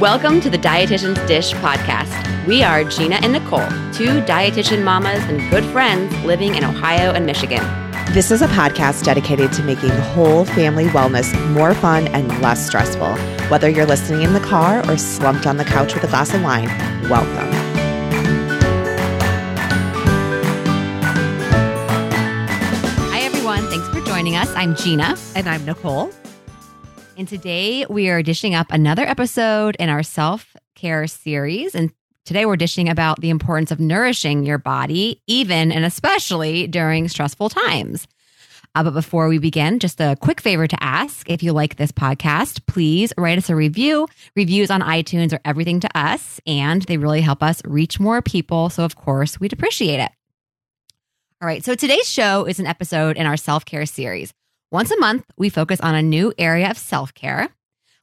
Welcome to the Dietitian's Dish podcast. We are Gina and Nicole, two dietitian mamas and good friends living in Ohio and Michigan. This is a podcast dedicated to making whole family wellness more fun and less stressful. Whether you're listening in the car or slumped on the couch with a glass of wine, welcome. Hi, everyone. Thanks for joining us. I'm Gina. And I'm Nicole. And today we are dishing up another episode in our self care series. And today we're dishing about the importance of nourishing your body, even and especially during stressful times. Uh, but before we begin, just a quick favor to ask if you like this podcast, please write us a review. Reviews on iTunes are everything to us, and they really help us reach more people. So, of course, we'd appreciate it. All right. So, today's show is an episode in our self care series. Once a month, we focus on a new area of self care.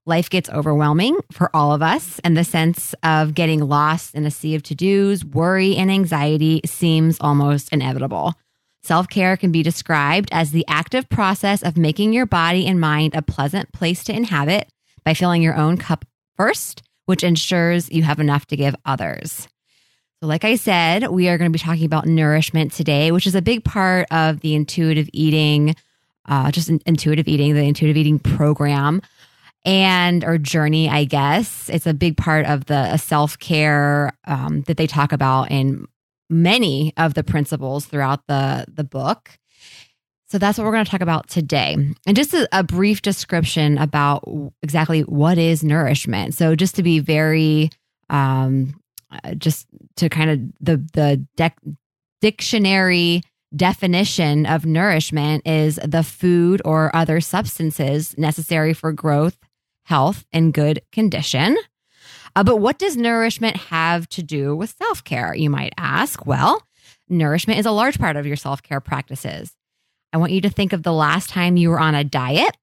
Life gets overwhelming for all of us, and the sense of getting lost in a sea of to dos, worry, and anxiety seems almost inevitable. Self care can be described as the active process of making your body and mind a pleasant place to inhabit by filling your own cup first, which ensures you have enough to give others. So, like I said, we are going to be talking about nourishment today, which is a big part of the intuitive eating uh, just in, intuitive eating, the intuitive eating program and or journey, I guess. It's a big part of the self care um, that they talk about in many of the principles throughout the the book. So that's what we're going to talk about today. And just a, a, brief description about exactly what is nourishment. So just to be very, um, uh, just to kind of the the dec- dictionary definition of nourishment is the food or other substances necessary for growth, health, and good condition. Uh, but what does nourishment have to do with self care, you might ask? Well, nourishment is a large part of your self care practices. I want you to think of the last time you were on a diet.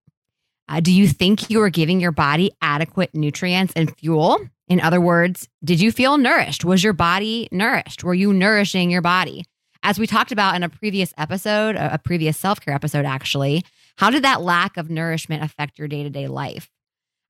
Uh, do you think you were giving your body adequate nutrients and fuel? In other words, did you feel nourished? Was your body nourished? Were you nourishing your body? As we talked about in a previous episode, a previous self care episode, actually, how did that lack of nourishment affect your day to day life?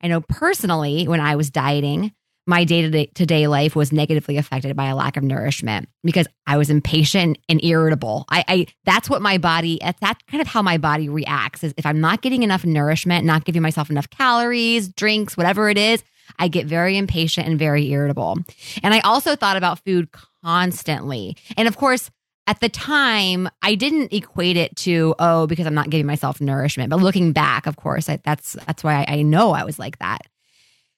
I know personally, when I was dieting, my day to day life was negatively affected by a lack of nourishment because I was impatient and irritable. I, I that's what my body that's kind of how my body reacts is if I'm not getting enough nourishment, not giving myself enough calories, drinks, whatever it is, I get very impatient and very irritable. And I also thought about food constantly. And of course, at the time, I didn't equate it to oh because I'm not giving myself nourishment. But looking back, of course, I, that's that's why I, I know I was like that.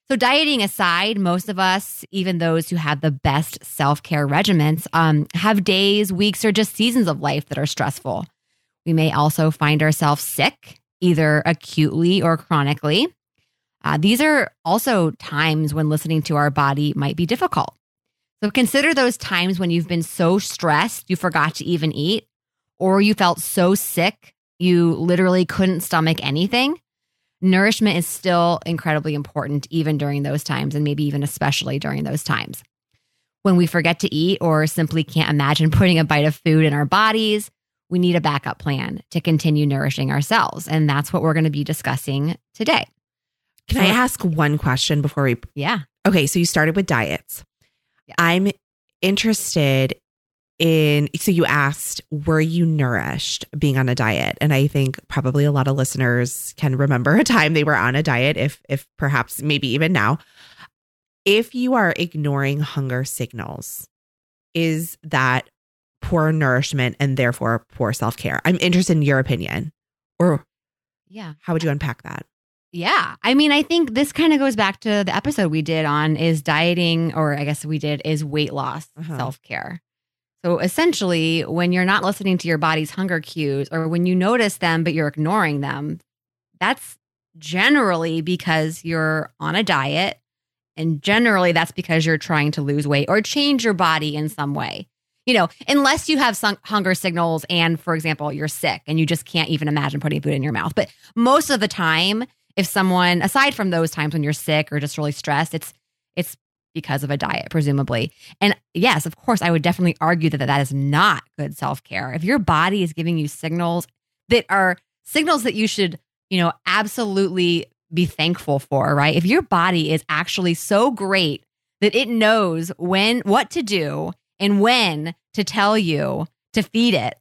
So dieting aside, most of us, even those who have the best self care regimens, um, have days, weeks, or just seasons of life that are stressful. We may also find ourselves sick, either acutely or chronically. Uh, these are also times when listening to our body might be difficult. So consider those times when you've been so stressed you forgot to even eat, or you felt so sick you literally couldn't stomach anything. Nourishment is still incredibly important, even during those times, and maybe even especially during those times. When we forget to eat or simply can't imagine putting a bite of food in our bodies, we need a backup plan to continue nourishing ourselves. And that's what we're going to be discussing today. Can so, I ask one question before we? Yeah. Okay. So you started with diets. I'm interested in so you asked were you nourished being on a diet? And i think probably a lot of listeners can remember a time they were on a diet if if perhaps maybe even now. If you are ignoring hunger signals is that poor nourishment and therefore poor self-care? I'm interested in your opinion. Or yeah. how would you unpack that yeah. I mean, I think this kind of goes back to the episode we did on is dieting, or I guess we did, is weight loss uh-huh. self care. So essentially, when you're not listening to your body's hunger cues, or when you notice them, but you're ignoring them, that's generally because you're on a diet. And generally, that's because you're trying to lose weight or change your body in some way. You know, unless you have some hunger signals and, for example, you're sick and you just can't even imagine putting food in your mouth. But most of the time, if someone aside from those times when you're sick or just really stressed it's it's because of a diet presumably and yes of course i would definitely argue that that is not good self-care if your body is giving you signals that are signals that you should you know absolutely be thankful for, right? If your body is actually so great that it knows when what to do and when to tell you to feed it.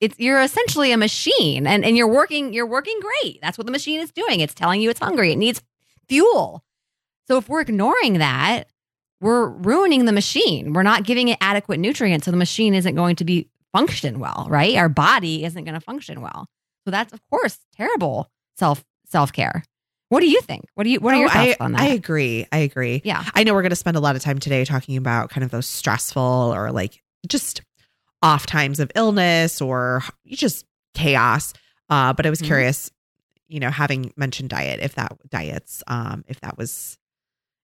It's you're essentially a machine and, and you're working you're working great. That's what the machine is doing. It's telling you it's hungry. It needs fuel. So if we're ignoring that, we're ruining the machine. We're not giving it adequate nutrients so the machine isn't going to be function well, right? Our body isn't going to function well. So that's of course terrible self self-care. What do you think? What do you what are Oh, your thoughts I, on that? I agree. I agree. yeah. I know we're going to spend a lot of time today talking about kind of those stressful or like just off times of illness or just chaos. Uh, but I was Mhm. curious, you know, having mentioned diet, if that diets, um, if that was,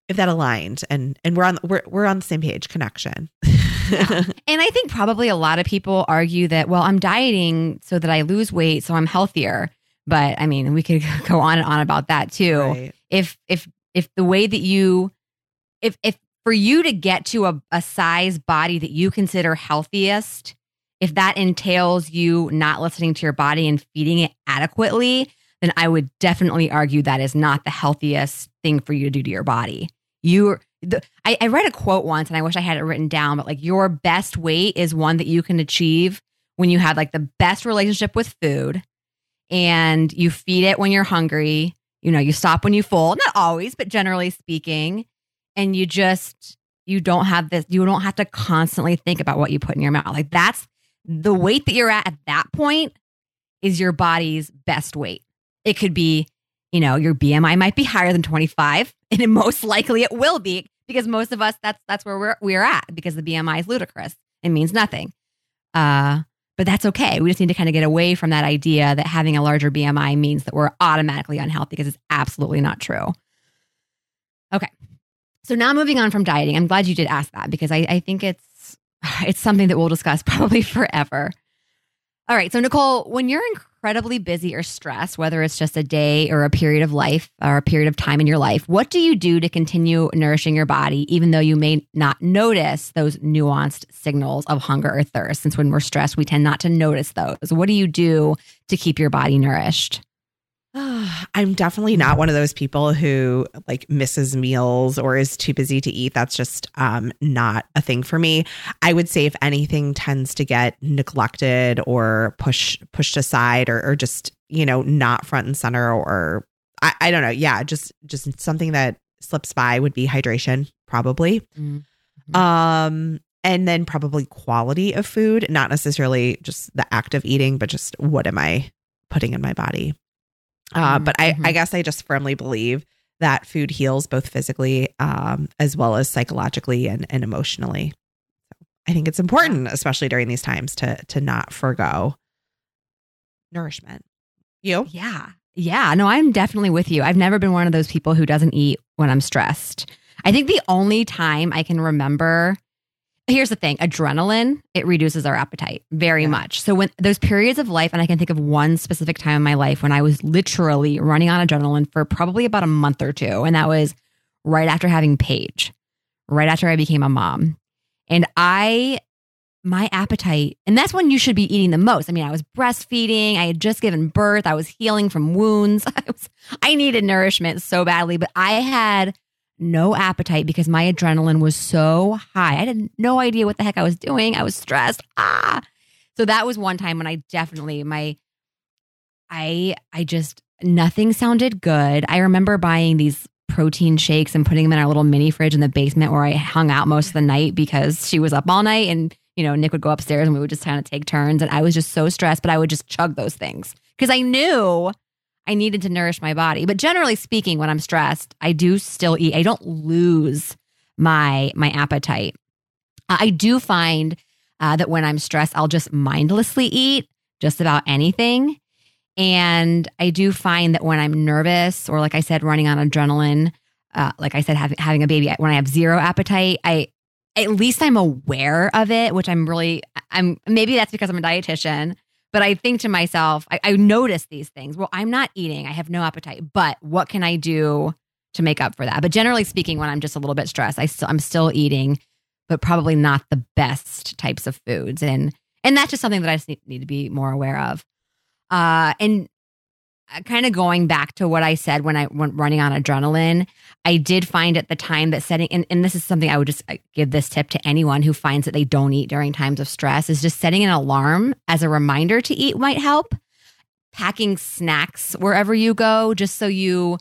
if that aligned, and and we're on we're we're on the same page. Connection. And I think probably a lot of people argue that, well, I'm dieting so that I lose weight, so I'm healthier. But I mean, we could go on and on about that too. Right. If if if the way that you if if for you to get to a, a size body that you consider healthiest, if that entails you not listening to your body and feeding it adequately, then I would definitely argue that is not the healthiest thing for you to do to your body. You, the, I, I read a quote once, and I wish I had it written down, but like your best weight is one that you can achieve when you have like the best relationship with food, and you feed it when you're hungry. You know, you stop when you full, not always, but generally speaking, and you just you don't have this. You don't have to constantly think about what you put in your mouth. Like that's the weight that you're at at that point is your body's best weight. It could be, you know, your BMI might be higher than 25, and most likely it will be because most of us that's that's where we're we're at because the BMI is ludicrous. It means nothing. Uh, but that's okay. We just need to kind of get away from that idea that having a larger BMI means that we're automatically unhealthy because it's absolutely not true. Okay. So now moving on from dieting, I'm glad you did ask that because I, I think it's it's something that we'll discuss probably forever. All right. So, Nicole, when you're incredibly busy or stressed, whether it's just a day or a period of life or a period of time in your life, what do you do to continue nourishing your body, even though you may not notice those nuanced signals of hunger or thirst? Since when we're stressed, we tend not to notice those. What do you do to keep your body nourished? I'm definitely not one of those people who like misses meals or is too busy to eat. That's just um, not a thing for me. I would say if anything tends to get neglected or push pushed aside or, or just you know not front and center or I, I don't know. Yeah, just just something that slips by would be hydration probably. Mhm. Um, and then probably quality of food, not necessarily just the act of eating, but just what am I putting in my body. Uh, Mm, but I. I guess I just firmly believe that food heals both physically um, as well as psychologically and, and emotionally. So I think it's important, especially during these times, to to not forego nourishment. You? Yeah. Yeah. No, I'm definitely with you. I've never been one of those people who doesn't eat when I'm stressed. I think the only time I can remember here's the thing adrenaline, it reduces our appetite very Yeah. much. So, when those periods of life, and I can think of one specific time in my life when I was literally running on adrenaline for probably about a month or two. And that was right after having Paige, right after I became a mom. And I, my appetite, and that's when you should be eating the most. I mean, I was breastfeeding, I had just given birth, I was healing from wounds. I, was, I needed nourishment so badly, but I had no appetite because my adrenaline was so high. I had no idea what the heck I was doing. I was stressed. Ah. So that was one time when I definitely my I I just nothing sounded good. I remember buying these protein shakes and putting them in our little mini fridge in the basement where I hung out most of the night because she was up all night and you know Nick would go upstairs and we would just kind of take turns and I was just so stressed but I would just chug those things because I knew I needed to nourish my body. But generally speaking when I'm stressed, I do still eat. I don't lose my my appetite. I do find uh, that when I'm stressed, I'll just mindlessly eat just about anything. And I do find that when I'm nervous or, like I said, running on adrenaline, uh, like I said, having, having a baby, when I have zero appetite, I at least I'm aware of it, which I'm really, I'm maybe that's because I'm a dietitian, but I think to myself, I, I notice these things. Well, I'm not eating, I have no appetite, but what can I do to make up for that? But generally speaking, when I'm just a little bit stressed, I still, I'm still eating, but probably not the best types of foods. And, and that's just something that I just need, need to be more aware of. Uh, and kind of going back to what I said when I went running on adrenaline, I did find at the time that setting, and, and this is something I would just uh, give this tip to anyone who finds that they don't eat during times of stress, is just setting an alarm as a reminder to eat might help. Packing snacks wherever you go, just so you,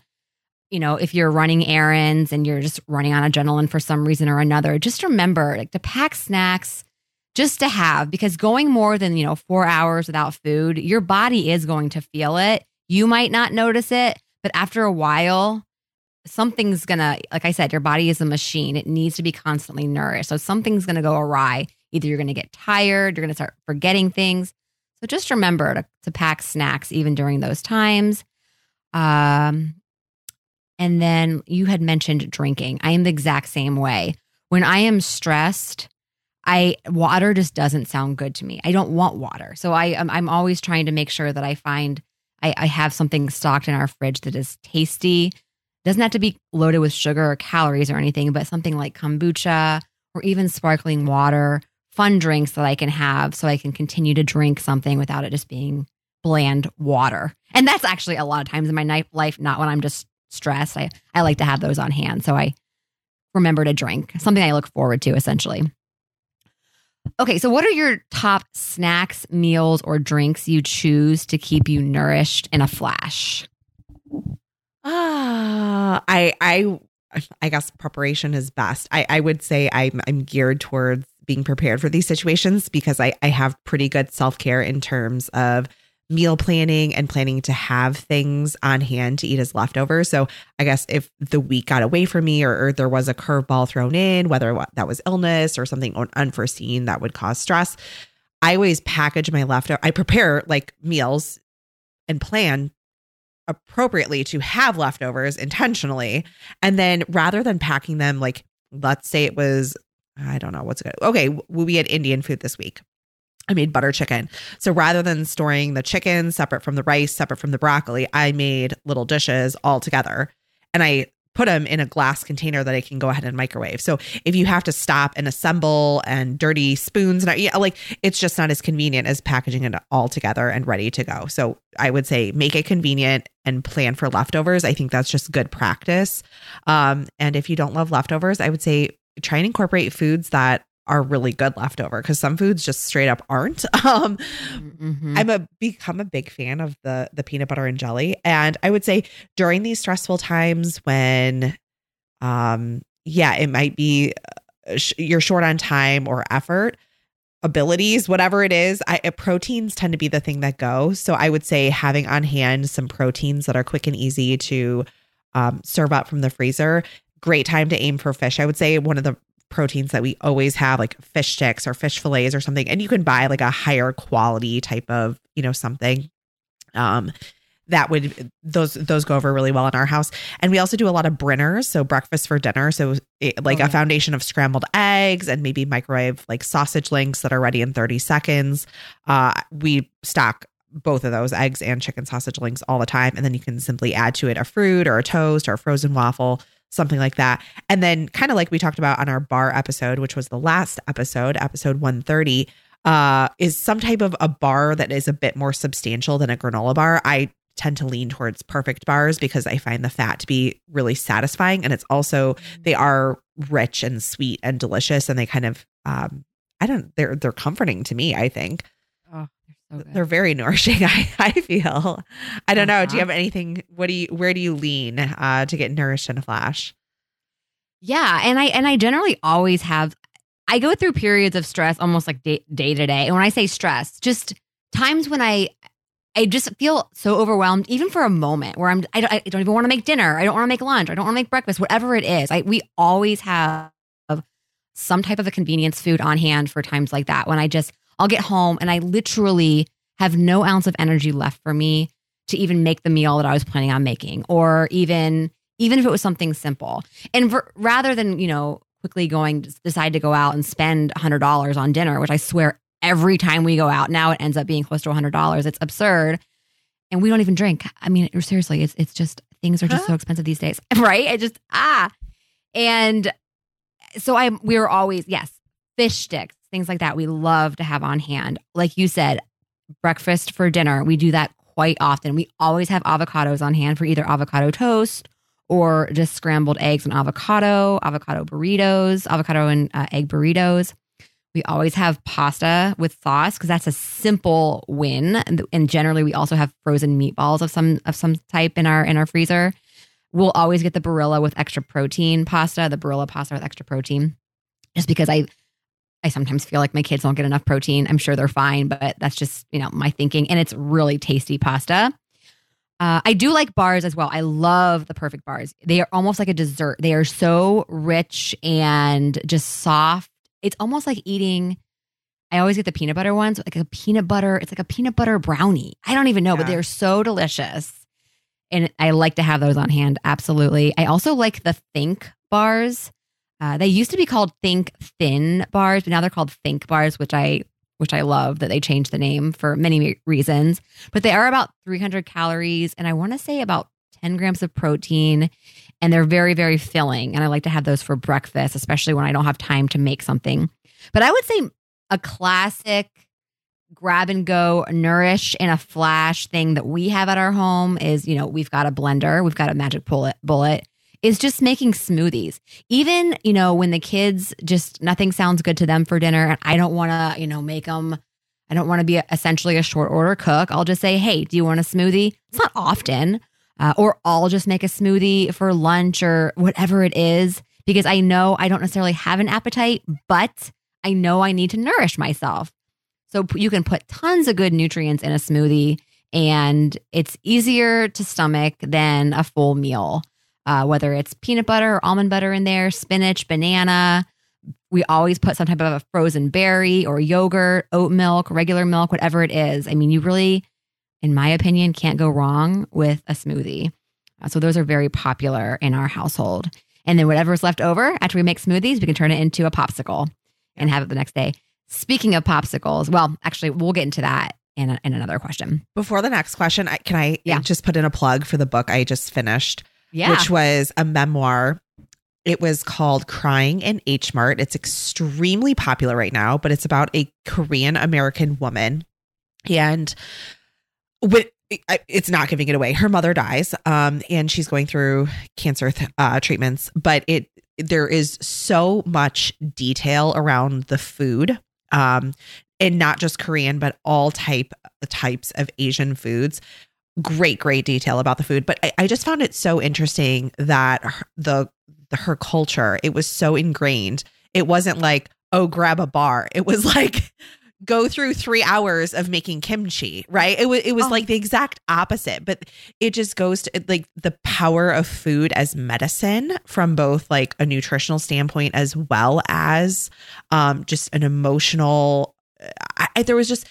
you know, if you're running errands and you're just running on adrenaline for some reason or another, just remember like to pack snacks just to have because going more than, you know, four hours without food, your body is going to feel it. You might not notice it, but after a while, something's gonna, like I said, your body is a machine. It needs to be constantly nourished. So something's gonna go awry. Either you're gonna get tired, you're gonna start forgetting things. So just remember to, to pack snacks even during those times. Um, and then you had mentioned drinking. I am the exact same way. When I am stressed, I water just doesn't sound good to me. I don't want water. So I I'm, I'm always trying to make sure that I find I, I have something stocked in our fridge that is tasty. Doesn't have to be loaded with sugar or calories or anything, but something like kombucha or even sparkling water, fun drinks that I can have so I can continue to drink something without it just being bland water. And that's actually a lot of times in my life, not when I'm just stressed. I, I like to have those on hand. So I remember to drink, something I look forward to essentially. Okay, so what are your top snacks, meals, or drinks you choose to keep you nourished in a flash? Ah, uh, I I I guess preparation is best. I, I would say I'm I'm geared towards being prepared for these situations because I, I have pretty good self care in terms of meal planning and planning to have things on hand to eat as leftovers. So I guess if the week got away from me or, or there was a curveball thrown in, whether that was illness or something unforeseen that would cause stress, I always package my leftover. I prepare like meals and plan appropriately to have leftovers intentionally. And then rather than packing them like let's say it was I don't know what's good. Okay, we had Indian food this week. I made butter chicken. So rather than storing the chicken separate from the rice, separate from the broccoli, I made little dishes all together and I put them in a glass container that I can go ahead and microwave. So if you have to stop and assemble and dirty spoons and yeah, like it's just not as convenient as packaging it all together and ready to go. So I would say make it convenient and plan for leftovers. I think that's just good practice. Um, and if you don't love leftovers, I would say try and incorporate foods that are really good leftover because some foods just straight up aren't. Um, mm-hmm. I'm a become a big fan of the the peanut butter and jelly, and I would say during these stressful times when, um, yeah, it might be uh, sh- you're short on time or effort, abilities, whatever it is. I, uh, proteins tend to be the thing that go. So I would say having on hand some proteins that are quick and easy to um, serve up from the freezer great time to aim for fish. I would say one of the proteins that we always have, like fish sticks or fish fillets or something. And you can buy like a higher quality type of, you know, something. Um, that would those those go over really well in our house and we also do a lot of brinners so breakfast for dinner so it, like a foundation of scrambled eggs and maybe microwave like sausage links that are ready in 30 seconds uh we stock both of those eggs and chicken sausage links all the time and then you can simply add to it a fruit or a toast or a frozen waffle something like that. And then, kind of like we talked about on our bar episode, which was the last episode, episode 130, uh, is some type of a bar that is a bit more substantial than a granola bar. I tend to lean towards perfect bars because I find the fat to be really satisfying. And it's also, mm-hmm. they are rich and sweet and delicious. And they kind of, um, I don't, they're, they're comforting to me, I think. So they're very nourishing. I, I feel. I don't uh-huh. know. Do you uh-huh. have anything? What do you? Where do you lean uh, to get nourished in a flash? Yeah, and I and I generally always have. I go through periods of stress almost like day, day to day. And when I say stress, just times when I I just feel so overwhelmed, even for a moment, where I'm I don't, I don't even want to make dinner. I don't want to make lunch. I don't want to make breakfast. Whatever it is, I we always have some type of a convenience food on hand for times like that when I just I'll get home and I literally have no ounce of energy left for me to even make the meal that I was planning on making, or even even if it was something simple. And for, rather than you know quickly going decide to go out and spend hundred dollars on dinner, which I swear every time we go out now it ends up being close to hundred dollars. It's absurd, and we don't even drink. I mean, seriously, it's it's just things are just huh? so expensive these days, right? I just ah, and so I we were always yes fish sticks things like that we love to have on hand. Like you said, breakfast for dinner, we do that quite often. We always have avocados on hand for either avocado toast or just scrambled eggs and avocado, avocado burritos, avocado and uh, egg burritos. We always have pasta with sauce because that's a simple win. And, and generally, we also have frozen meatballs of some of some type in our in our freezer. We'll always get the Barilla with extra protein pasta, the Barilla pasta with extra protein, just because I I sometimes feel like my kids don't get enough protein. I'm sure they're fine, but that's just you know my thinking. And it's really tasty pasta. Uh, I do like bars as well. I love the perfect bars. They are almost like a dessert. They are so rich and just soft. It's almost like eating. I always get the peanut butter ones, like a peanut butter. It's like a peanut butter brownie. I don't even know, but they're so delicious. And I like to have those on hand. Absolutely. I also like the Think bars. Uh, they used to be called Think Thin bars, but now they're called Think bars, which I which I love that they changed the name for many reasons. But they are about 300 calories, and I want to say about 10 grams of protein, and they're very very filling. And I like to have those for breakfast, especially when I don't have time to make something. But I would say a classic grab and go nourish in a flash thing that we have at our home is you know we've got a blender we've got a magic bullet bullet is just making smoothies. Even you know when the kids just nothing sounds good to them for dinner and i don't want to you know make them i don't want to be essentially a short order cook i'll just say hey do you want a smoothie? It's not often uh, or i'll just make a smoothie for lunch or whatever it is because i know i don't necessarily have an appetite but i know i need to nourish myself. So you can put tons of good nutrients in a smoothie and it's easier to stomach than a full meal uh, whether it's peanut butter or almond butter in there, spinach, banana. We always put some type of a frozen berry or yogurt, oat milk, regular milk, whatever it is. I mean, you really, in my opinion, can't go wrong with a smoothie. Uh, so those are very popular in our household. And then whatever's left over after we make smoothies, we can turn it into a popsicle and have it the next day. Speaking of popsicles, well, actually, we'll get into that in, a, in another question. Before the next question, I, can I Yeah. just put in a plug for the book I just finished, Yeah. which was a memoir. It was called Crying in H Mart. It's extremely popular right now, but it's about a Korean American woman. And with it's not giving it away. Her mother dies, um, and she's going through cancer th- uh, treatments. But it there is so much detail around the food, um, and not just Korean, but all type types of Asian foods. Great, great detail about the food. But I, I just found it so interesting that her, the, the her culture it was so ingrained. It wasn't like oh grab a bar. It was like go through three hours of making kimchi, right? It was it was Oh. like the exact opposite, but it just goes to like the power of food as medicine from both like a nutritional standpoint as well as um just an emotional. I, I- there was just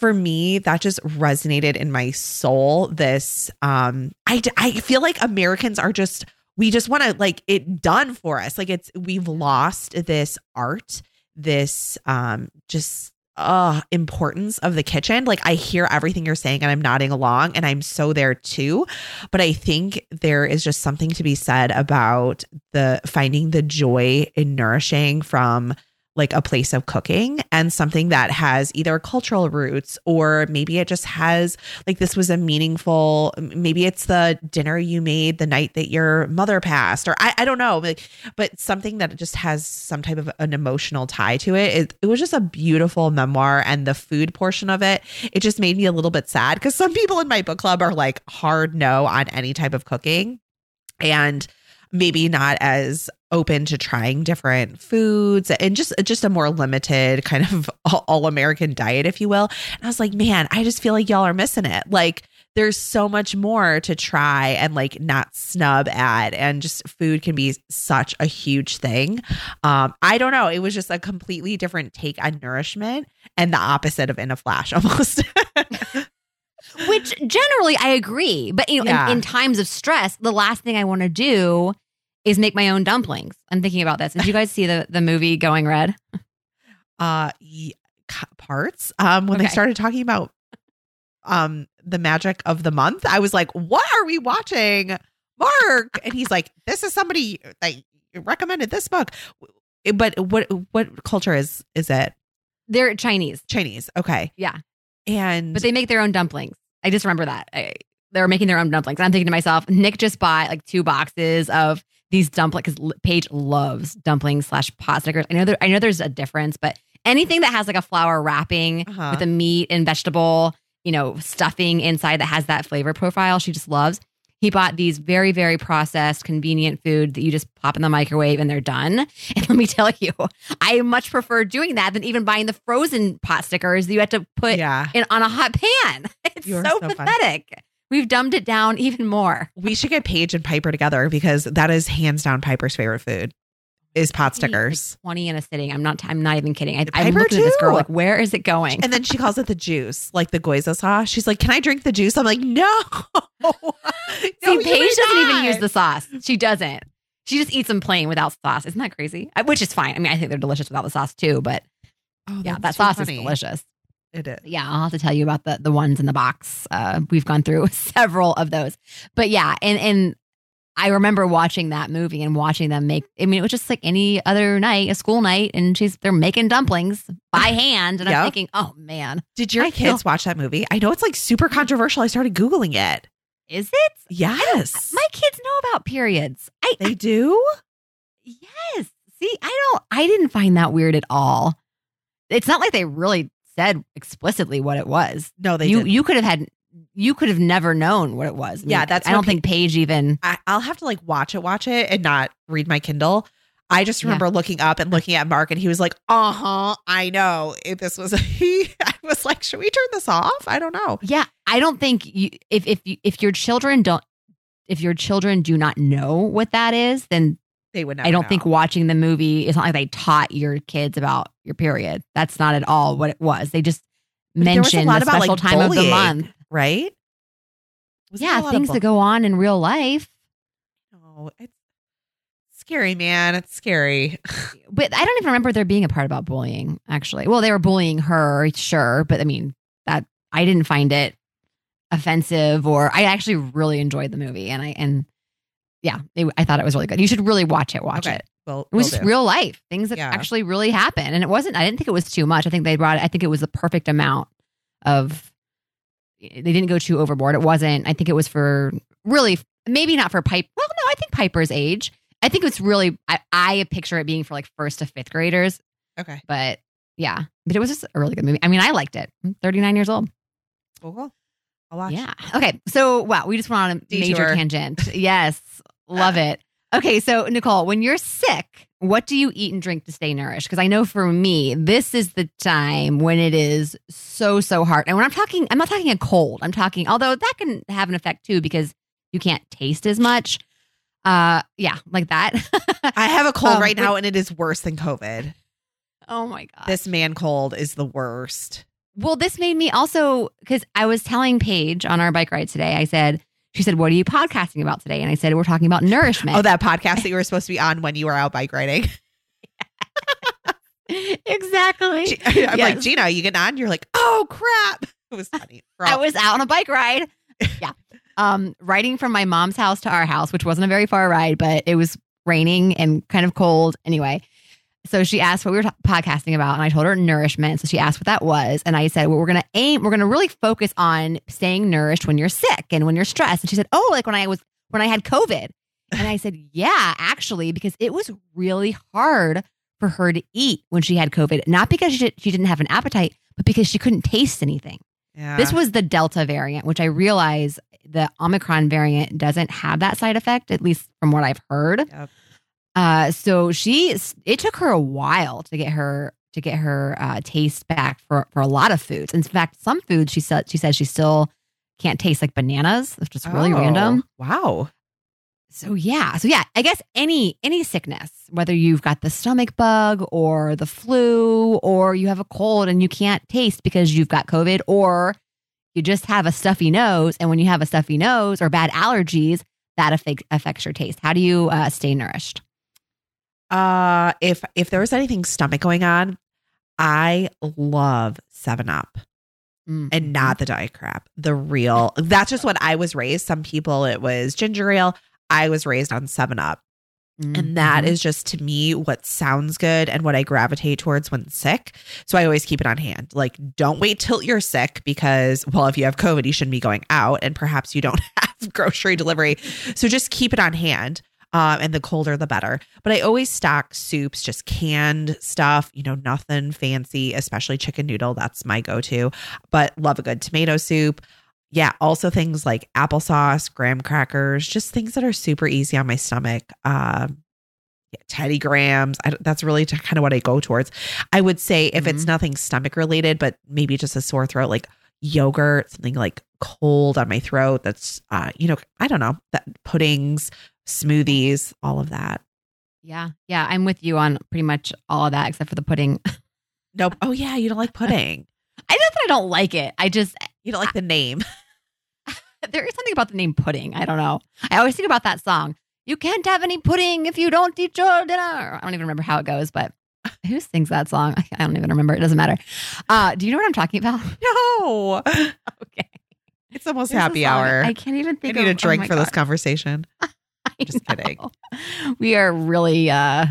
for me that just resonated in my soul. This um I, I feel like Americans are just we just want to like it done for us. Like it's we've lost this art, this um just uh importance of the kitchen. Like I hear everything you're saying and I'm nodding along and I'm so there too. But I think there is just something to be said about the finding the joy in nourishing from like a place of cooking and something that has either cultural roots or maybe it just has like this was a meaningful maybe it's the dinner you made the night that your mother passed or I, I don't know like, but something that just has some type of an emotional tie to it. it it was just a beautiful memoir and the food portion of it it just made me a little bit sad because some people in my book club are like hard no on any type of cooking and maybe not as open to trying different foods and just just a more limited kind of all American diet if you will. And I was like, man, I just feel like y'all are missing it. Like there's so much more to try and like not snub at and just food can be such a huge thing. Um I don't know, it was just a completely different take on nourishment and the opposite of in a flash almost. Which generally I agree, but you know, Yeah. in, in times of stress, the last thing I want to do is make my own dumplings. I'm thinking about this. Did you guys see the the movie Going Red? uh y- c- parts um when they started talking about um the magic of the month i was like what are we watching mark and he's like this is somebody that recommended this book but what what culture is is it They're Chinese, chinese okay Yeah. And but they make their own dumplings. I just remember that. I, they were making their own dumplings. I'm thinking to myself, Nick just bought like two boxes of these dumplings because Paige loves dumplings slash pot stickers. I know there, I know there's a difference, but anything that has like a flour wrapping Uh-huh. with a meat and vegetable, you know, stuffing inside that has that flavor profile, she just loves. He bought these very, very processed, convenient food that you just pop in the microwave and they're done. And let me tell you, I much prefer doing that than even buying the frozen pot stickers that you have to put yeah. in on a hot pan. It's so, so fun. pathetic. We've dumbed it down even more. We should get Paige and Piper together because that is hands down Piper's favorite food is pot stickers. Twenty in a sitting. I'm not. I'm not even kidding. I, I'm looking at this girl like, where is it going? And then she calls it the juice, like the gyoza sauce. She's like, "Can I drink the juice?" I'm like, "No." See, No, you Paige doesn't even use the sauce. She doesn't. She just eats them plain without sauce. Isn't that crazy? I- Which is fine. I mean, I think they're delicious without the sauce too. But Oh, yeah, that sauce funny. is delicious. It is. Yeah, I'll have to tell you about the the ones in the box. Uh, we've gone through several of those, but yeah, and and I remember watching that movie and watching them make. I mean, it was just like any other night, a school night, and she's they're making dumplings by hand, and I'm thinking, oh man, Did your I feel- kids watch that movie? I know it's like super controversial. I started googling it. is it? Yes, My kids know about periods. I, they do. yes. See, I don't. I didn't find that weird at all. It's not like they really said explicitly what it was. No, they you didn't. you could have had. You could have never known what it was. I Yeah, mean, that's I don't think Paige even. I, I'll have to like watch it, watch it, and not read my Kindle. I just Yeah. remember looking up and looking at Mark, and he was like, "Uh huh, I know." If this was, he, I was like, "Should we turn this off?" I don't know. Yeah, I don't think you if if you, if your children don't if your children do not know what that is, then They would. Never I don't think watching the movie is not like they taught your kids about your period. That's not at all what it was. They just But a mentioned lot the about, special like, time of the month. Right? Wasn't Yeah, things that go on in real life. Oh, it's scary, man. It's scary. But I don't even remember there being a part about bullying, actually. Well, they were bullying her, sure, but I mean that I didn't find it offensive or I actually really enjoyed the movie and I and yeah, it, I thought it was really good. You should really watch it. Watch Okay. it. Well, It was just real life things that Yeah. actually really happened, and it wasn't. I didn't think it was too much. I think they brought. I think it was the perfect amount of. They didn't go too overboard. It wasn't. I think it was for really maybe not for Pipe. Well, no, I think Piper's age. I think it's really. I, I picture it being for like first to fifth graders, okay. but yeah, but it was just a really good movie. I mean, I liked it. I'm 39 years old. Cool. cool. I'll watch. Yeah. Okay. So wow, we just went on a major tangent. Yes, love it. Okay, so Nicole, when you're sick, what do you eat and drink to stay nourished? Because I know for me, this is the time when it is so so hard. And when I'm talking, I'm not talking a cold. I'm talking, although that can have an effect too because you can't taste as much. Uh, yeah, like that. I have a cold Um, right now, and it is worse than COVID. oh my god. This man cold is the worst. Well, this made me also because I was telling Paige on our bike ride today. I said, she said, "What are you podcasting about today?" And I said, "We're talking about nourishment." Oh, that podcast that you were supposed to be on when you were out bike riding. exactly. G- I'm like, Yes. Gina, you getting on? You're like, oh crap. It was funny. I was out on a bike ride. yeah. Um, riding from my mom's house to our house, which wasn't a very far ride, but it was raining and kind of cold anyway. So she asked what we were t- podcasting about, and I told her nourishment. So she asked what that was, and I said, "Well, we're going to aim. We're going to really focus on staying nourished when you're sick and when you're stressed." And she said, "Oh, like when I was when I had COVID." And I said, "Yeah, actually, because it was really hard for her to eat when she had COVID, not because she, she didn't have an appetite, but because she couldn't taste anything." yeah. This was the Delta variant, which I realize the Omicron variant doesn't have that side effect, at least from what I've heard. Yep. Uh, so she, it took her a while to get her to get her uh, taste back for for a lot of foods. In fact, some foods she said she says she still can't taste, like bananas, which is really Oh, random. Wow. So yeah, so yeah, I guess any any sickness, whether you've got the stomach bug or the flu or you have a cold and you can't taste because you've got COVID or you just have a stuffy nose and when you have a stuffy nose or bad allergies, that affects affects your taste. How do you uh, stay nourished? Uh if if there was anything stomach going on, I love 7 Up Mm. and not the diet crap. The real. That's just what I was raised. Some people it was ginger ale. I was raised on 7 Up. And that Mhm. is just to me what sounds good and what I gravitate towards when sick. So I always keep it on hand. Like, don't wait till you're sick because, well, if you have COVID, you shouldn't be going out and perhaps you don't have grocery delivery. So just keep it on hand. Um, and the colder, the better. But I always stock soups, just canned stuff, you know, nothing fancy, especially chicken noodle. That's my go to. But love a good tomato soup. Yeah, also things like applesauce, graham crackers, just things that are super easy on my stomach. Um, yeah, Teddy Grahams. I, that's really kind of what I go towards. I would say if it's Mhm. nothing stomach related, but maybe just a sore throat, like yogurt, something like cold on my throat. That's, uh, you know, I don't know, that puddings, smoothies, all of that. Yeah. Yeah. I'm with you on pretty much all of that except for the pudding. Nope. Oh yeah, you don't like pudding. I know that I don't like it. I just You don't like the name. there is something about the name pudding. I don't know. I always think about that song. You can't have any pudding if you don't eat your dinner. I don't even remember how it goes, but who sings that song? I don't even remember. It doesn't matter. Uh, do you know what I'm talking about? No. Okay. It's almost There's happy hour. I can't even think. I need of a oh drink my for this conversation. I Just kidding. We are really uh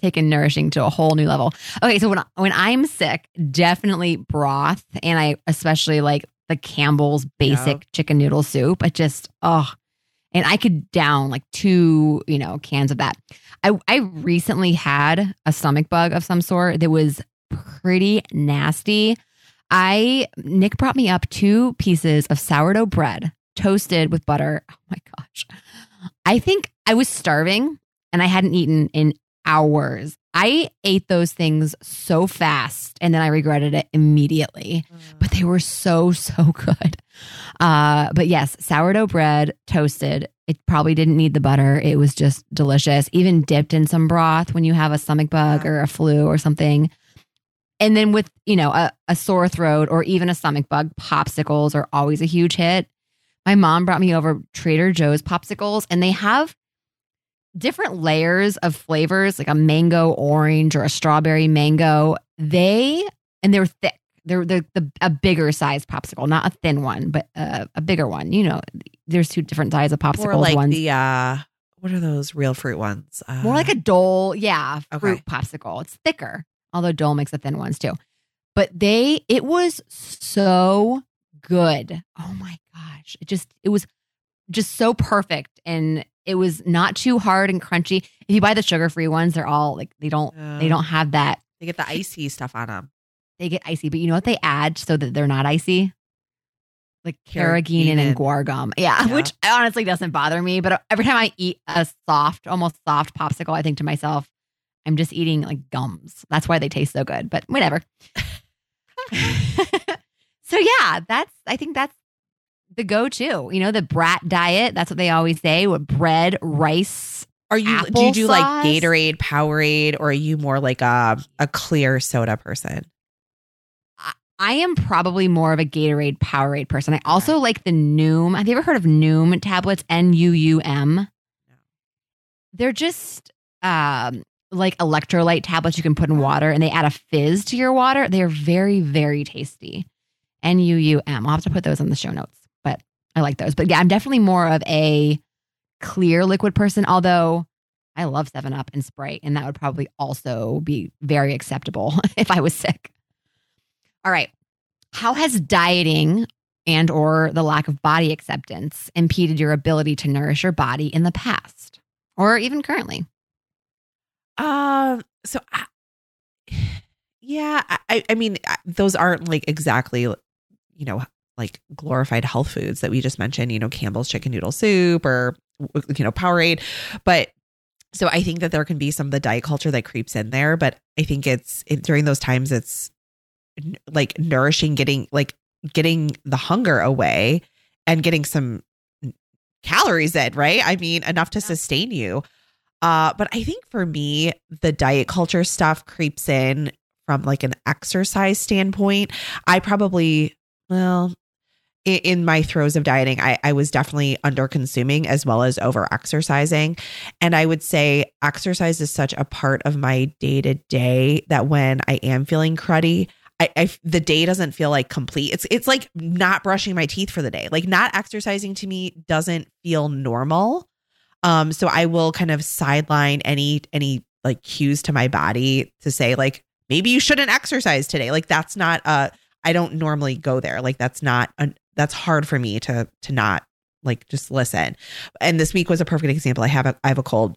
taking nourishing to a whole new level. Okay, so when when I'm sick, definitely broth, and I especially like the Campbell's basic chicken noodle soup. I just oh, and I could down like two you know cans of that. I I recently had a stomach bug of some sort that was pretty nasty. I Nick brought me up two pieces of sourdough bread toasted with butter. Oh my gosh. I think I was starving and I hadn't eaten in hours. I ate those things so fast and then I regretted it immediately. But they were so, so good. Uh, but yes, sourdough bread toasted. It probably didn't need the butter. It was just delicious. Even dipped in some broth when you have a stomach bug Yeah. or a flu or something. And then with, you know, a, a sore throat or even a stomach bug, popsicles are always a huge hit. My mom brought me over Trader Joe's popsicles, and they have different layers of flavors, like a mango orange or a strawberry mango. They and they're thick. They're the, the a bigger size popsicle, not a thin one, but uh, a bigger one. You know, there's two different sizes of popsicles. Or like ones the uh what are those real fruit ones? Uh, more like a Dole, yeah, fruit Okay. popsicle. It's thicker, although Dole makes the thin ones too. But they, it was so good. Oh my gosh. It just, it was just so perfect. And it was not too hard and crunchy. If you buy the sugar free ones, they're all like, they don't, they don't have that. they get the icy stuff on them. They get icy, but you know what they add so that they're not icy? Like carrageenan Carrageenan. and guar gum. Yeah, Yeah. which honestly doesn't bother me. But every time I eat a soft, almost soft popsicle, I think to myself, I'm just eating like gums. That's why they taste so good. But whatever. so yeah, that's I think that's the go-to. You know, the brat diet. That's what they always say. With bread, rice. Are you do you do like Gatorade, Powerade, or are you more like a a clear soda person? I am probably more of a Gatorade Powerade person. I also like the Nuun. Have you ever heard of Nuun tablets? N U U M. They're just um, like electrolyte tablets you can put in water, and they add a fizz to your water. They are very, very tasty. N U U M. I'll have to put those on the show notes, I like those. But yeah, I'm definitely more of a clear liquid person. Although I love Seven Up and Sprite, and that would probably also be very acceptable if I was sick. All right. How has dieting and or the lack of body acceptance impeded your ability to nourish your body in the past or even currently? Um. So, I, yeah, I, I mean, those aren't like exactly, you know, like glorified health foods that we just mentioned. You know, Campbell's chicken noodle soup or you know Powerade, but. So I think that there can be some of the diet culture that creeps in there, but I think it's it, during those times it's like nourishing, getting like getting the hunger away and getting some calories in, right? I mean, enough to sustain you. Uh, but I think for me, the diet culture stuff creeps in from like an exercise standpoint. I probably, well, i- in my throes of dieting, I, I was definitely under consuming as well as over exercising. And I would say exercise is such a part of my day to day that when I am feeling cruddy, I, I the day doesn't feel like complete. It's it's like not brushing my teeth for the day. Like not exercising to me doesn't feel normal. Um, so I will kind of sideline any any like cues to my body to say like maybe you shouldn't exercise today. Like that's not uh I don't normally go there. Like that's not a, that's hard for me to to not like just listen. And this week was a perfect example. I have a I have a cold.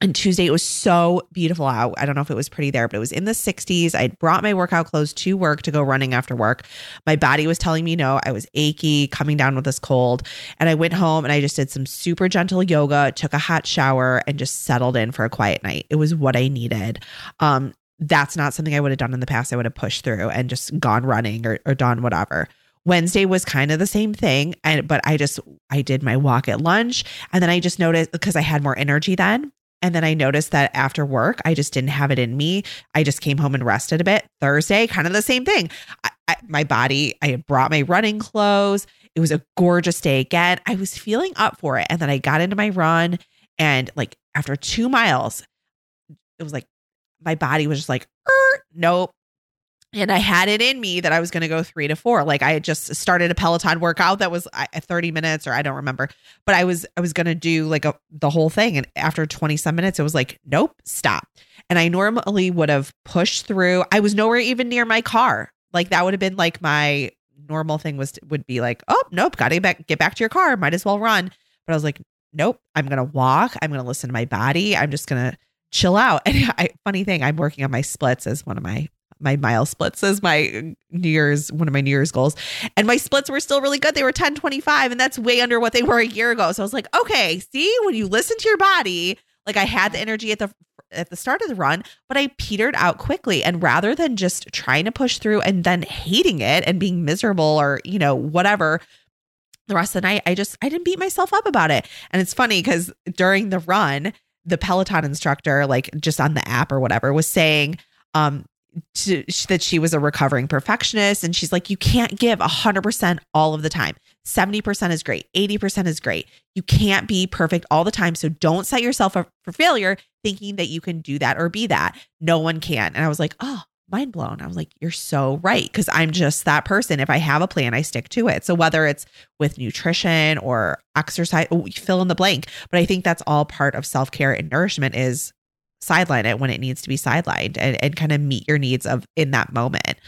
And Tuesday it was so beautiful out. I don't know if it was pretty there, but it was in the 60s. I brought my workout clothes to work to go running after work. My body was telling me no. I was achy, coming down with this cold. And I went home and I just did some super gentle yoga, took a hot shower, and just settled in for a quiet night. It was what I needed. Um, that's not something I would have done in the past. I would have pushed through and just gone running or, or done whatever. Wednesday was kind of the same thing. And but I just I did my walk at lunch and then I just noticed because I had more energy then. And then I noticed that after work, I just didn't have it in me. I just came home and rested a bit. Thursday, kind of the same thing. I, I, my body, I had brought my running clothes. It was a gorgeous day again. I was feeling up for it. And then I got into my run. And like after two miles, it was like my body was just like, er, nope, and I had it in me that I was going to go three to four. Like I had just started a Peloton workout that was uh, 30 minutes or I don't remember, but I was, I was going to do like a, the whole thing. And after 20 some minutes, it was like, nope, stop. And I normally would have pushed through. I was nowhere even near my car. Like that would have been like my normal thing was, would be like, oh, nope, got to get back, get back to your car. Might as well run. But I was like, nope, I'm going to walk. I'm going to listen to my body. I'm just going to chill out. And I, funny thing, I'm working on my splits as one of my my mile splits as my New Year's, one of my New Year's goals. And my splits were still really good. They were 10 25, and that's way under what they were a year ago. So I was like, okay, see, when you listen to your body, like I had the energy at the at the start of the run, but I petered out quickly. And rather than just trying to push through and then hating it and being miserable or, you know, whatever, the rest of the night, I just I didn't beat myself up about it. And it's funny because during the run, the Peloton instructor, like just on the app or whatever, was saying, um, to, that she was a recovering perfectionist. And she's like you can't give 100% all of the time. 70% is great. 80% is great. You can't be perfect all the time. So don't set yourself up for failure thinking that you can do that or be that. No one can. And i was like oh mind blown. I was like you're so right. Because i'm just that person. If i have a plan i stick to it. So whether it's with nutrition or exercise oh, fill in the blank. But i think that's all part of self-care and nourishment is sideline it when it needs to be sidelined and, and kind of meet your needs of in that moment.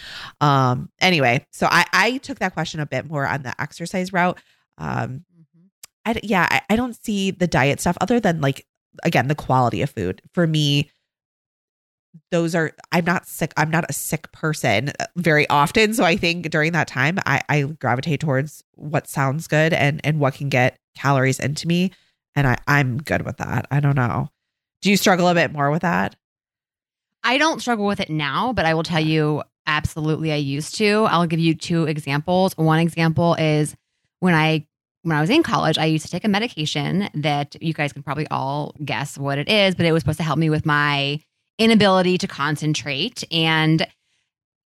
Um anyway so i i took that question a bit more on the exercise route. Um mm-hmm. I, yeah I, I don't see the diet stuff other than like again the quality of food. For me those are i'm not sick i'm not a sick person uh, very often. So i think during that time i i gravitate towards what sounds good and and what can get calories into me. And i i'm good with that. I don't know do you struggle a bit more with that? I don't struggle with it now, but I will tell you absolutely I used to. I'll give you two examples. One example is when I when I was in college, I used to take a medication that you guys can probably all guess what it is, but it was supposed to help me with my inability to concentrate and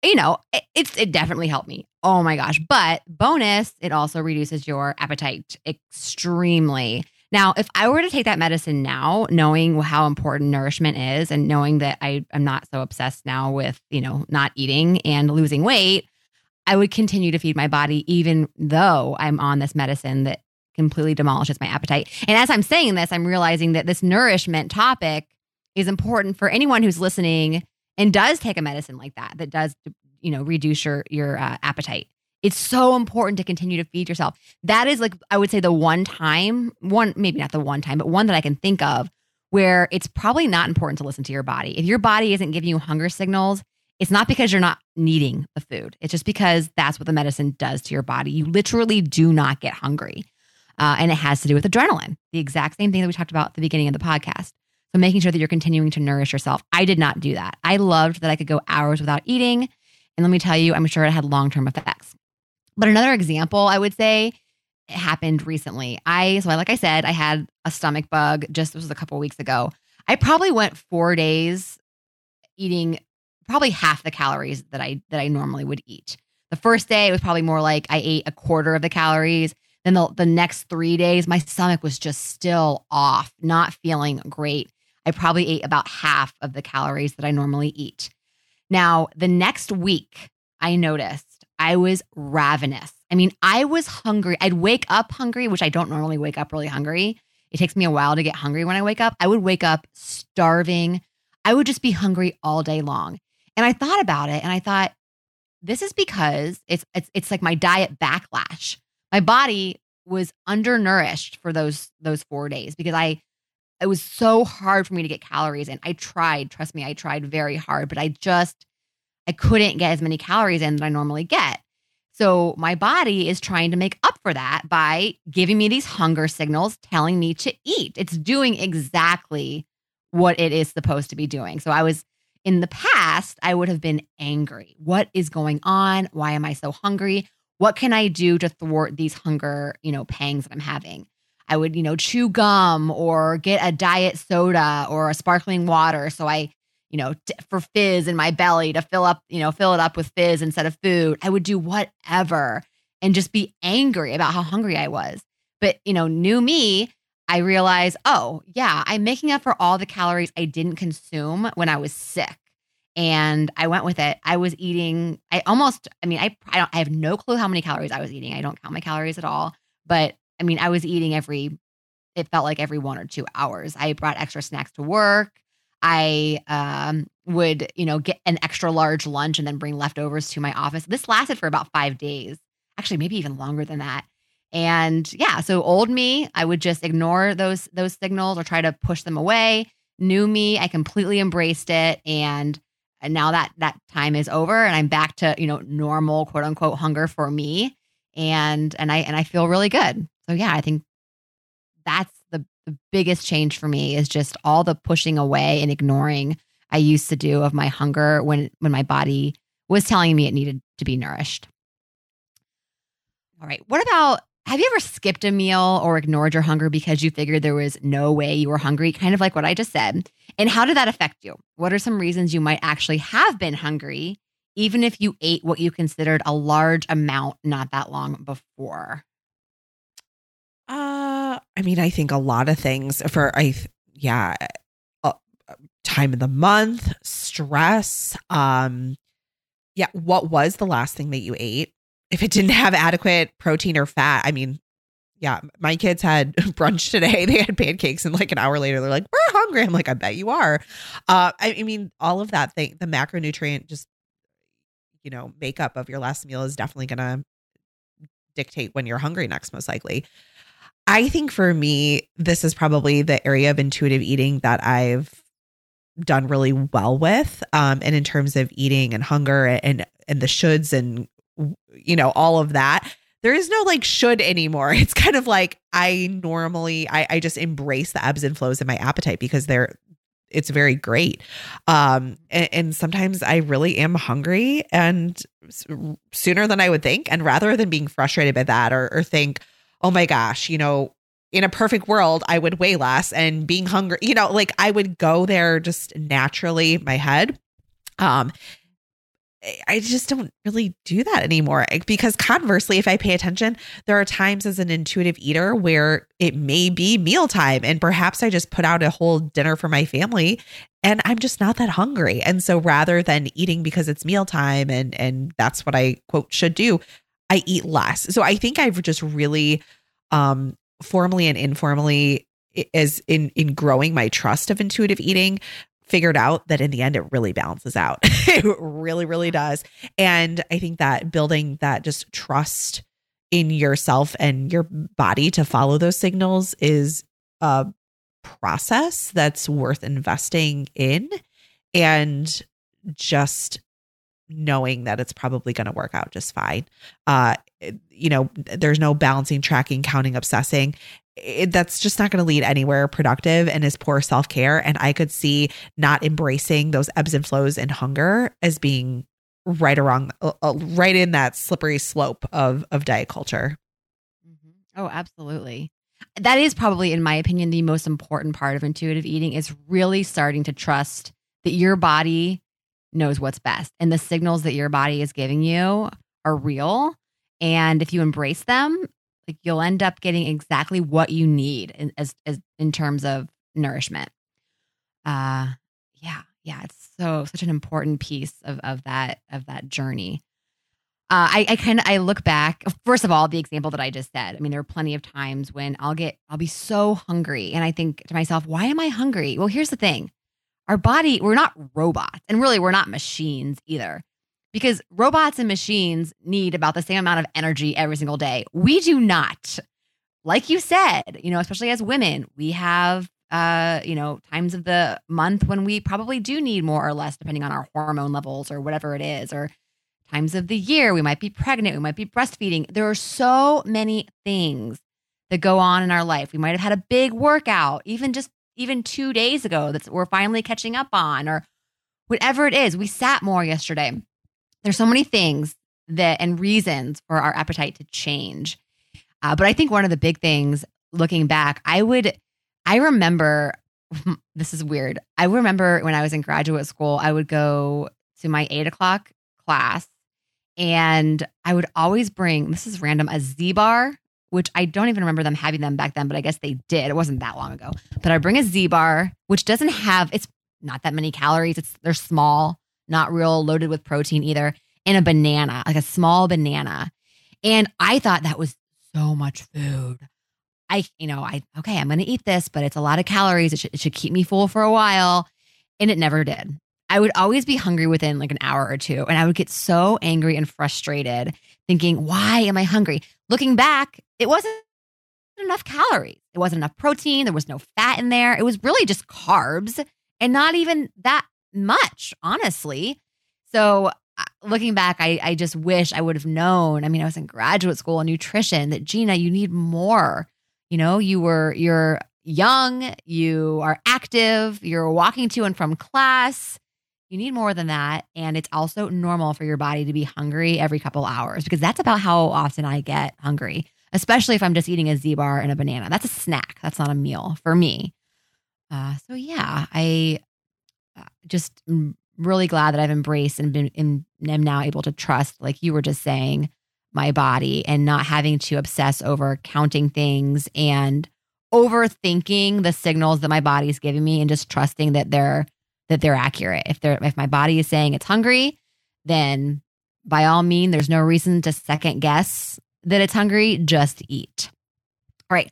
you know, it, it's it definitely helped me. Oh my gosh. But bonus, it also reduces your appetite extremely. Now, if I were to take that medicine now, knowing how important nourishment is and knowing that I, am not so obsessed now with, you know, not eating and losing weight, I would continue to feed my body even though I'm on this medicine that completely demolishes my appetite. And as I'm saying this, I'm realizing that this nourishment topic is important for anyone who's listening and does take a medicine like that, that does, you know, reduce your, your uh, appetite. It's so important to continue to feed yourself. That is like, I would say, the one time, one, maybe not the one time, but one that I can think of where it's probably not important to listen to your body. If your body isn't giving you hunger signals, it's not because you're not needing the food. It's just because that's what the medicine does to your body. You literally do not get hungry. Uh, and it has to do with adrenaline, the exact same thing that we talked about at the beginning of the podcast. So making sure that you're continuing to nourish yourself. I did not do that. I loved that I could go hours without eating. And let me tell you, I'm sure it had long term effects. But another example, I would say, happened recently. I so like I said, I had a stomach bug. Just this was a couple weeks ago. I probably went four days eating probably half the calories that I that I normally would eat. The first day it was probably more like I ate a quarter of the calories. Then the, the next three days, my stomach was just still off, not feeling great. I probably ate about half of the calories that I normally eat. Now, the next week, I noticed I was ravenous. I mean, I was hungry. I'd wake up hungry, which I don't normally wake up really hungry. it takes me a while to get hungry when I wake up. I would wake up starving. I would just be hungry all day long. And I thought about it and I thought, this is because it's it's it's like my diet backlash. My body was undernourished for those those 4 days because I it was so hard for me to get calories and I tried, trust me, I tried very hard, but I just I couldn't get as many calories in that I normally get. So my body is trying to make up for that by giving me these hunger signals, telling me to eat. It's doing exactly what it is supposed to be doing. So I was in the past, I would have been angry. What is going on? Why am I so hungry? What can I do to thwart these hunger, you know, pangs that I'm having? I would, you know, chew gum or get a diet soda or a sparkling water so I, you know, t- for fizz in my belly to fill up, you know, fill it up with fizz instead of food. I would do whatever and just be angry about how hungry I was. But, you know, new me, I realized, oh, yeah, I'm making up for all the calories I didn't consume when I was sick. And I went with it. I was eating, I almost, I mean, I, I don't, I have no clue how many calories I was eating. I don't count my calories at all. But I mean, I was eating every, it felt like every one or two hours. I brought extra snacks to work. I um, would, you know, get an extra large lunch and then bring leftovers to my office. This lasted for about five days, actually, maybe even longer than that. And yeah, so old me, I would just ignore those those signals or try to push them away. New me, I completely embraced it, and and now that that time is over, and I'm back to you know normal quote unquote hunger for me, and and I and I feel really good. So yeah, I think that's the biggest change for me is just all the pushing away and ignoring I used to do of my hunger when when my body was telling me it needed to be nourished. All right, what about have you ever skipped a meal or ignored your hunger because you figured there was no way you were hungry? Kind of like what I just said. And how did that affect you? What are some reasons you might actually have been hungry, even if you ate what you considered a large amount not that long before? Uh, I mean, I think a lot of things for I, yeah, uh, time of the month, stress. Um, yeah, what was the last thing that you ate? if it didn't have adequate protein or fat, I mean, yeah, my kids had brunch today. They had pancakes, and like an hour later, they're like, "We're hungry." I'm like, "I bet you are." Uh, I, I mean, all of that thing, the macronutrient, just you know, makeup of your last meal is definitely gonna dictate when you're hungry next, most likely. I think for me, this is probably the area of intuitive eating that I've done really well with. Um, and in terms of eating and hunger and and the shoulds and you know, all of that. There is no like should anymore. It's kind of like I normally I, I just embrace the ebbs and flows in my appetite because they're it's very great. Um, and, and, sometimes I really am hungry and sooner than I would think. And rather than being frustrated by that or, or think, oh my gosh, you know, in a perfect world, I would weigh less and being hungry, you know, like I would go there just naturally, my head. Um, I just don't really do that anymore because conversely, if I pay attention, there are times as an intuitive eater where it may be mealtime and perhaps I just put out a whole dinner for my family and I'm just not that hungry. And so rather than eating because it's mealtime and and that's what I quote should do, I eat less. So I think I've just really um formally and informally is in in growing my trust of intuitive eating figured out that in the end it really balances out. it really, really does. And I think that building that just trust in yourself and your body to follow those signals is a process that's worth investing in and just knowing that it's probably going to work out just fine. Uh, you know, there's no balancing, tracking, counting, obsessing it, that's just not going to lead anywhere productive and is poor self care. And I could see not embracing those ebbs and flows and hunger as being right around, uh, uh, right in that slippery slope of of diet culture. Mm-hmm. Oh, absolutely. That is probably, in my opinion, the most important part of intuitive eating is really starting to trust that your body knows what's best and the signals that your body is giving you are real. And if you embrace them, like you'll end up getting exactly what you need in, as, as in terms of nourishment. Uh, yeah, yeah, it's so such an important piece of of that of that journey. Uh, I, I kind of I look back. First of all, the example that I just said. I mean, there are plenty of times when I'll get I'll be so hungry, and I think to myself, "Why am I hungry?" Well, here's the thing: our body, we're not robots, and really, we're not machines either, because robots and machines need about the same amount of energy every single day. We do not. Like you said, you know, especially as women, we have uh, you know, times of the month when we probably do need more or less, depending on our hormone levels or whatever it is, or times of the year we might be pregnant, we might be breastfeeding. There are so many things that go on in our life. We might have had a big workout, even just even two days ago that we're finally catching up on, or whatever it is. We sat more yesterday. There's so many things that and reasons for our appetite to change. Uh, but I think one of the big things looking back, I would I remember this is weird. I remember when I was in graduate school, I would go to my eight o'clock class and I would always bring this is random a Z bar, which I don't even remember them having them back then, but I guess they did. It wasn't that long ago. But I bring a Z bar, which doesn't have it's not that many calories. It's they're small, not real loaded with protein either, and a banana, like a small banana. And I thought that was so much food. I, you know, I, okay, I'm going to eat this, but it's a lot of calories. It should, it should keep me full for a while. And it never did. I would always be hungry within like an hour or two. And I would get so angry and frustrated thinking, why am I hungry? Looking back, it wasn't enough calories. It wasn't enough protein. There was no fat in there. It was really just carbs and not even that much, honestly. So uh, looking back, I, I just wish I would have known. I mean, I was in graduate school in nutrition that Gina, you need more. You know, you were you're young, you are active, you're walking to and from class. You need more than that. And it's also normal for your body to be hungry every couple hours because that's about how often I get hungry, especially if I'm just eating a Z bar and a banana. That's a snack. That's not a meal for me. Uh, so, yeah, I uh, just really glad that I've embraced and been and am now able to trust, like you were just saying, my body and not having to obsess over counting things and overthinking the signals that my body is giving me and just trusting that they're that they're accurate. If they're if my body is saying it's hungry, then by all means there's no reason to second guess that it's hungry, just eat. All right.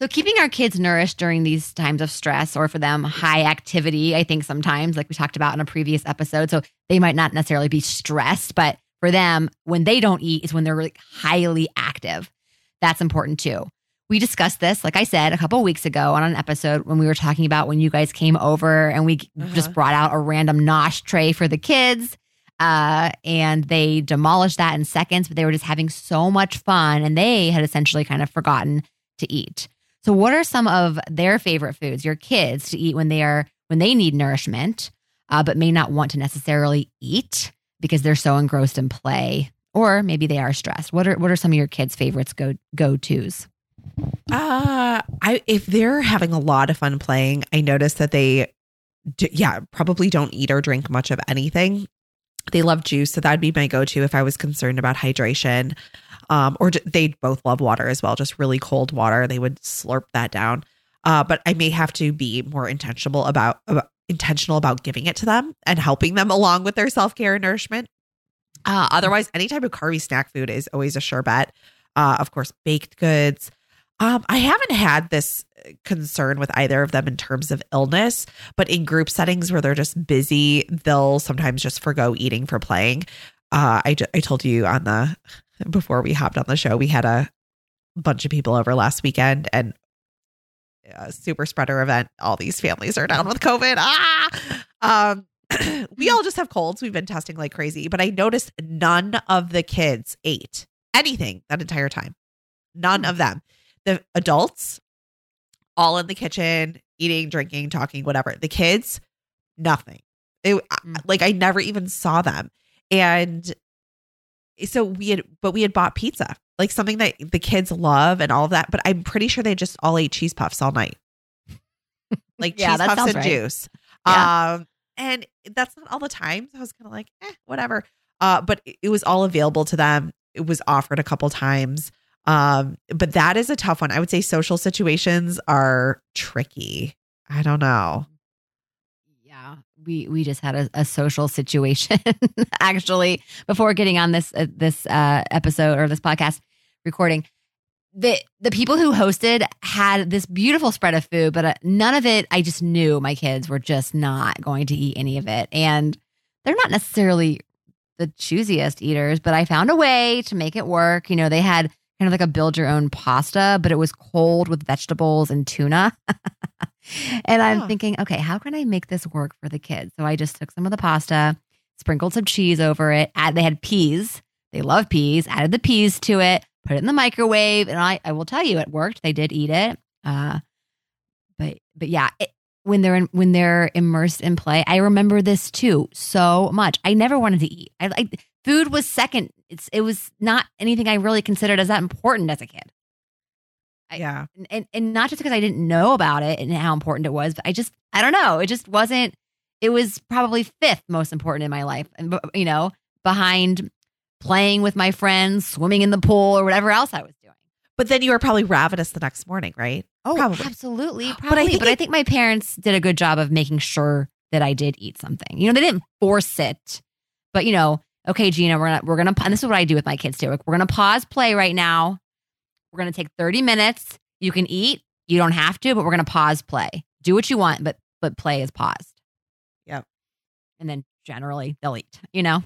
So keeping our kids nourished during these times of stress or for them high activity, I think sometimes like we talked about in a previous episode, so they might not necessarily be stressed, but for them, when they don't eat is when they're like highly active. That's important too. We discussed this, like I said, a couple weeks ago on an episode when we were talking about when you guys came over and we uh-huh. just brought out a random nosh tray for the kids. Uh, and they demolished that in seconds, but they were just having so much fun and they had essentially kind of forgotten to eat. So, what are some of their favorite foods, your kids, to eat when they are when they need nourishment, uh, but may not want to necessarily eat? because they're so engrossed in play or maybe they are stressed what are what are some of your kids favorites go go to's uh i if they're having a lot of fun playing i notice that they do, yeah probably don't eat or drink much of anything they love juice so that'd be my go-to if i was concerned about hydration um or they both love water as well just really cold water they would slurp that down uh but i may have to be more intentional about, about intentional about giving it to them and helping them along with their self care and nourishment. Uh, otherwise, any type of carby snack food is always a sure bet. Uh, of course, baked goods. Um, I haven't had this concern with either of them in terms of illness, but in group settings where they're just busy, they'll sometimes just forego eating for playing. Uh, I, I told you on the before we hopped on the show, we had a bunch of people over last weekend, and a super spreader event. All these families are down with COVID. Ah, um, we all just have colds. We've been testing like crazy, but I noticed none of the kids ate anything that entire time. None of them. The adults, all in the kitchen, eating, drinking, talking, whatever. The kids, nothing. It, mm. like I never even saw them. And so we had, but we had bought pizza like something that the kids love and all of that. But I'm pretty sure they just all ate cheese puffs all night. Like yeah, cheese puffs and right. juice. Yeah. Um, and that's not all the time. So I was kind of like, eh, whatever. Uh, but it was all available to them. It was offered a couple times. Um, but that is a tough one. I would say social situations are tricky. I don't know. Yeah. we we just had a, a social situation actually before getting on this uh, this uh, episode or this podcast recording. The the people who hosted had this beautiful spread of food, but uh, none of it. I just knew my kids were just not going to eat any of it, and they're not necessarily the choosiest eaters. But I found a way to make it work. You know, they had kind of like a build your own pasta, but it was cold with vegetables and tuna. and I'm thinking, okay, how can I make this work for the kids? So I just took some of the pasta, sprinkled some cheese over it. Add, they had peas. They love peas. Added the peas to it, put it in the microwave, and I, I will tell you, it worked. They did eat it. Uh, but but yeah, it, when they're in, when they're immersed in play, I remember this too so much. I never wanted to eat. I like food was second. It's it was not anything I really considered as that important as a kid I- yeah. and, and and not just because I didn't know about it and how important it was, but I just I don't know. It just wasn't. It was probably fifth most important in my life, and you know, behind playing with my friends, swimming in the pool, or whatever else I was doing. But then you were probably ravenous the next morning, right? Oh, Probably. absolutely, But I probably. But I, think think my parents did a good job of making sure that I did eat something. You know, they didn't force it, but you know, okay, Gina, we're gonna we're gonna and this is what I do with my kids too. Like, we're gonna pause play right now. We're gonna take thirty minutes. You can eat. You don't have to, but we're gonna pause play. Do what you want, but but play is paused. Yep. And then generally they'll eat. You know.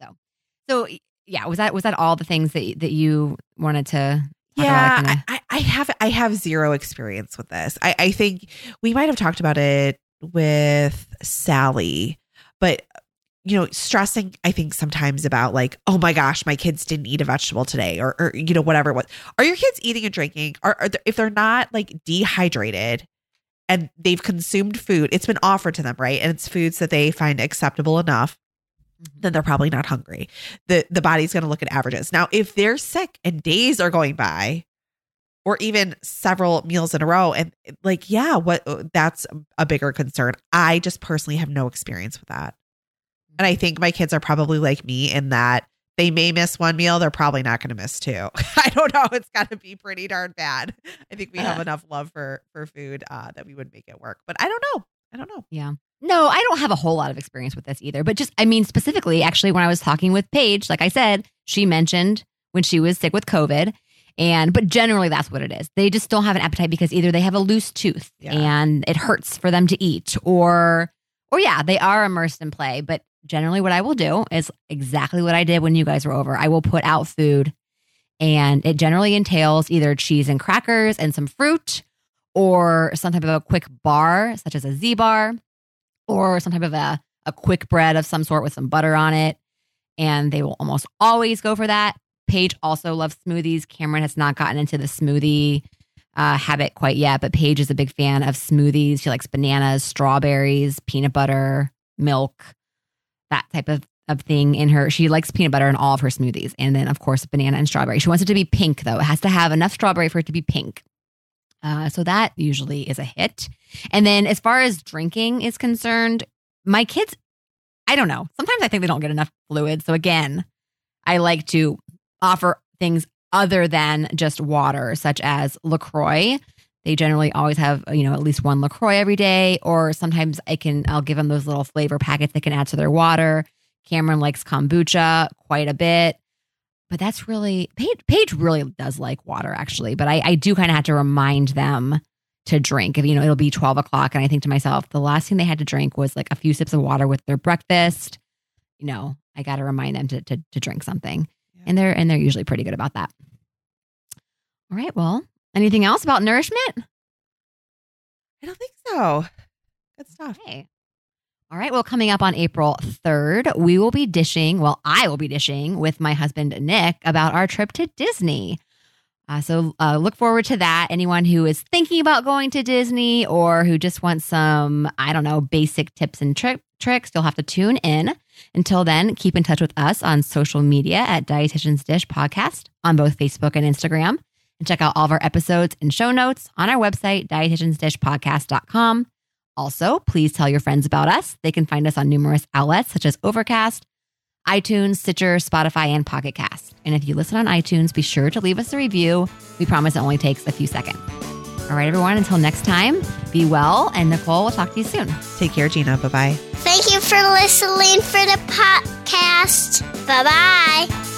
So, so yeah, was that was that all the things that that you wanted to? Yeah, I, I I have I have zero experience with this. I, I think we might have talked about it with Sally, but you know, stressing I think sometimes about like, oh my gosh, my kids didn't eat a vegetable today, or or you know whatever it was. Are your kids eating and drinking? Are, are they, if they're not like dehydrated and they've consumed food, it's been offered to them, right? And it's foods that they find acceptable enough Mhm. then they're probably not hungry. The the body's going to look at averages. Now, if they're sick and days are going by or even several meals in a row and like yeah, what that's a bigger concern. I just personally have no experience with that. And I think my kids are probably like me in that they may miss one meal, they're probably not going to miss two. I don't know, it's got to be pretty darn bad. I think we have Uh. enough love for for food uh that we would make it work. But I don't know. I don't know. Yeah. No, I don't have a whole lot of experience with this either. But just, I mean, specifically, actually, when I was talking with Paige, like I said, she mentioned when she was sick with COVID. And, but generally, that's what it is. They just don't have an appetite because either they have a loose tooth Yeah. and it hurts for them to eat, or, or yeah, they are immersed in play. But generally, what I will do is exactly what I did when you guys were over. I will put out food and it generally entails either cheese and crackers and some fruit or some type of a quick bar, such as a Z bar, or some type of a, a quick bread of some sort with some butter on it. And they will almost always go for that. Paige also loves smoothies. Cameron has not gotten into the smoothie uh, habit quite yet, but Paige is a big fan of smoothies. She likes bananas, strawberries, peanut butter, milk, that type of, of thing in her. She likes peanut butter in all of her smoothies. And then, of course, banana and strawberry. She wants it to be pink, though. It has to have enough strawberry for it to be pink. Uh, so that usually is a hit. And then as far as drinking is concerned, my kids, I don't know. Sometimes I think they don't get enough fluid. So again, I like to offer things other than just water, such as LaCroix. They generally always have, you know, at least one LaCroix every day. Or sometimes I can, I'll give them those little flavor packets they can add to their water. Cameron likes kombucha quite a bit. But that's really, Paige, Paige really does like water, actually. But I, I do kind of have to remind them to drink. If you know, it'll be 12 o'clock. And I think to myself, the last thing they had to drink was like a few sips of water with their breakfast. You know, I got to remind them to, to, to drink something. Yeah. And they're, and they're usually pretty good about that. All right. Well, anything else about nourishment? I don't think so. Good stuff. Okay. All right. Well, coming up on April 3rd, we will be dishing, well, I will be dishing with my husband, Nick, about our trip to Disney. Uh, so uh, look forward to that. Anyone who is thinking about going to Disney or who just wants some, I don't know, basic tips and tri- tricks, you'll have to tune in. Until then, keep in touch with us on social media at Dietitian's Dish Podcast on both Facebook and Instagram. And check out all of our episodes and show notes on our website, dietitiansdishpodcast.com. Also, please tell your friends about us. They can find us on numerous outlets such as Overcast, iTunes, Stitcher, Spotify, and Pocket Cast. And if you listen on iTunes, be sure to leave us a review. We promise it only takes a few seconds. All right, everyone, until next time, be well. And Nicole, we'll talk to you soon. Take care, Gina. Bye bye. Thank you for listening for the podcast. Bye bye.